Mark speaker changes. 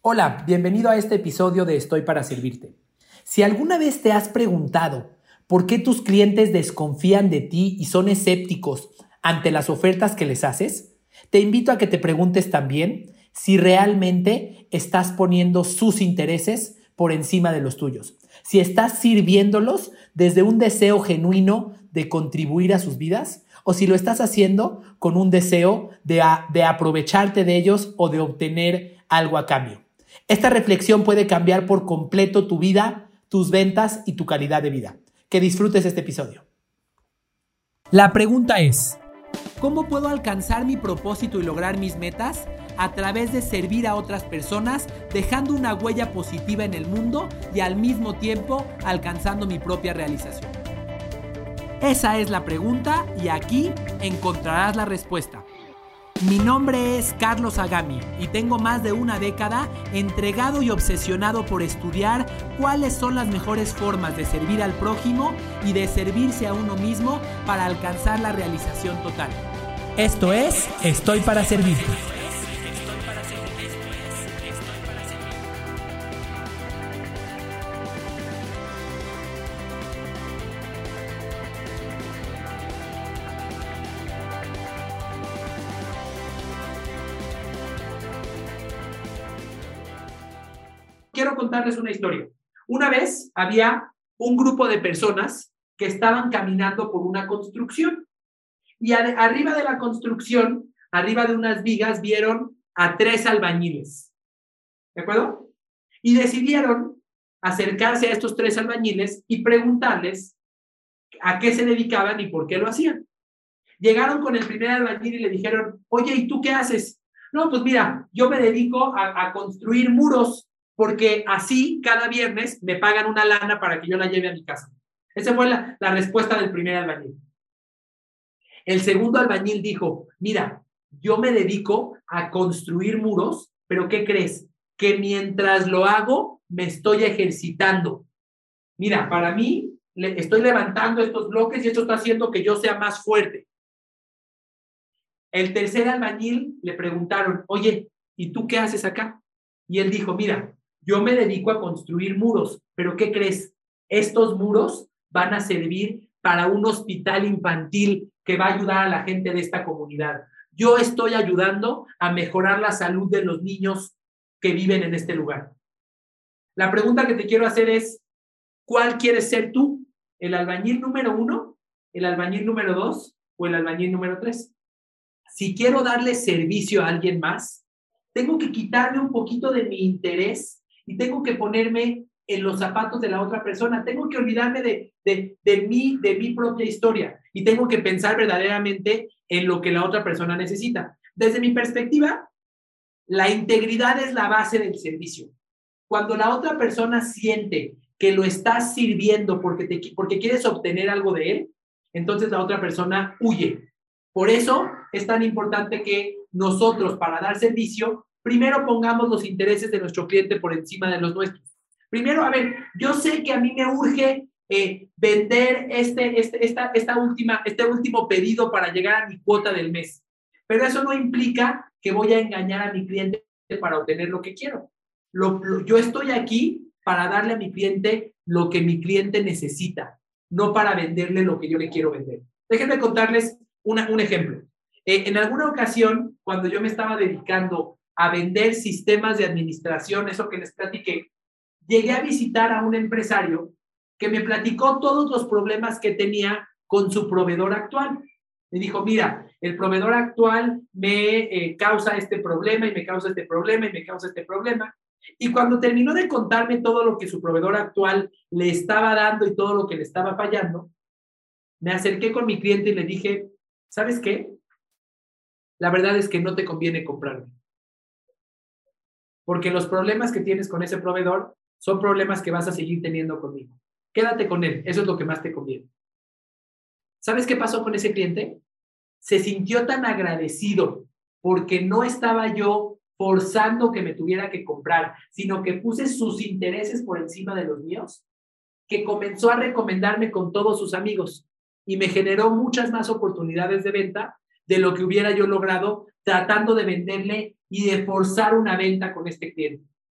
Speaker 1: Hola, bienvenido a este episodio de Estoy para Servirte. Si alguna vez te has preguntado por qué tus clientes desconfían de ti y son escépticos ante las ofertas que les haces, te invito a que te preguntes también si realmente estás poniendo sus intereses por encima de los tuyos, si estás sirviéndolos desde un deseo genuino de contribuir a sus vidas o si lo estás haciendo con un deseo de, de aprovecharte de ellos o de obtener algo a cambio. Esta reflexión puede cambiar por completo tu vida, tus ventas y tu calidad de vida. Que disfrutes este episodio. La pregunta es, ¿cómo puedo alcanzar mi propósito y lograr mis metas? A través de servir a otras personas, dejando una huella positiva en el mundo y al mismo tiempo alcanzando mi propia realización. Esa es la pregunta y aquí encontrarás la respuesta. Mi nombre es Carlos Agami y tengo más de una década entregado y obsesionado por estudiar cuáles son las mejores formas de servir al prójimo y de servirse a uno mismo para alcanzar la realización total. Esto es Estoy para Servirte. Quiero contarles una historia. Una vez había un grupo de personas que estaban caminando por una construcción y arriba de la construcción, arriba de unas vigas, vieron a tres albañiles. ¿De acuerdo? Y decidieron acercarse a estos tres albañiles y preguntarles a qué se dedicaban y por qué lo hacían. Llegaron con el primer albañil y le dijeron, oye, ¿y tú qué haces? No, pues mira, yo me dedico a, a construir muros porque así cada viernes me pagan una lana para que yo la lleve a mi casa. Esa fue la, respuesta del primer albañil. El segundo albañil dijo, mira, yo me dedico a construir muros, pero ¿qué crees? Que mientras lo hago, me estoy ejercitando. Mira, para mí, estoy levantando estos bloques y esto está haciendo que yo sea más fuerte. El tercer albañil le preguntaron, oye, ¿y tú qué haces acá? Y él dijo, mira, yo me dedico a construir muros, pero ¿qué crees? Estos muros van a servir para un hospital infantil que va a ayudar a la gente de esta comunidad. Yo estoy ayudando a mejorar la salud de los niños que viven en este lugar. La pregunta que te quiero hacer es, ¿cuál quieres ser tú? ¿El albañil número uno, el albañil número dos o el albañil número tres? Si quiero darle servicio a alguien más, tengo que quitarme un poquito de mi interés y tengo que ponerme en los zapatos de la otra persona, tengo que olvidarme de, de, de, mí, de mi propia historia y tengo que pensar verdaderamente en lo que la otra persona necesita. Desde mi perspectiva, la integridad es la base del servicio. Cuando la otra persona siente que lo estás sirviendo porque, te, porque quieres obtener algo de él, entonces la otra persona huye. Por eso es tan importante que nosotros, para dar servicio, primero pongamos los intereses de nuestro cliente por encima de los nuestros. Primero, a ver, yo sé que a mí me urge eh, vender este, este, esta, esta última, este último pedido para llegar a mi cuota del mes, pero eso no implica que voy a engañar a mi cliente para obtener lo que quiero. yo estoy aquí para darle a mi cliente lo que mi cliente necesita, no para venderle lo que yo le quiero vender. Déjenme contarles una, un ejemplo. Eh, en alguna ocasión, cuando yo me estaba dedicando a vender sistemas de administración, eso que les platiqué, llegué a visitar a un empresario que me platicó todos los problemas que tenía con su proveedor actual. Me dijo, mira, el proveedor actual me eh, causa este problema y me causa este problema y me causa este problema. Y cuando terminó de contarme todo lo que su proveedor actual le estaba dando y todo lo que le estaba fallando, me acerqué con mi cliente y le dije, ¿sabes qué? La verdad es que no te conviene comprarme porque los problemas que tienes con ese proveedor son problemas que vas a seguir teniendo conmigo. Quédate con él, eso es lo que más te conviene. ¿Sabes qué pasó con ese cliente? Se sintió tan agradecido porque no estaba yo forzando que me tuviera que comprar, sino que puse sus intereses por encima de los míos, que comenzó a recomendarme con todos sus amigos y me generó muchas más oportunidades de venta de lo que hubiera yo logrado tratando de venderle y de forzar una venta con este cliente.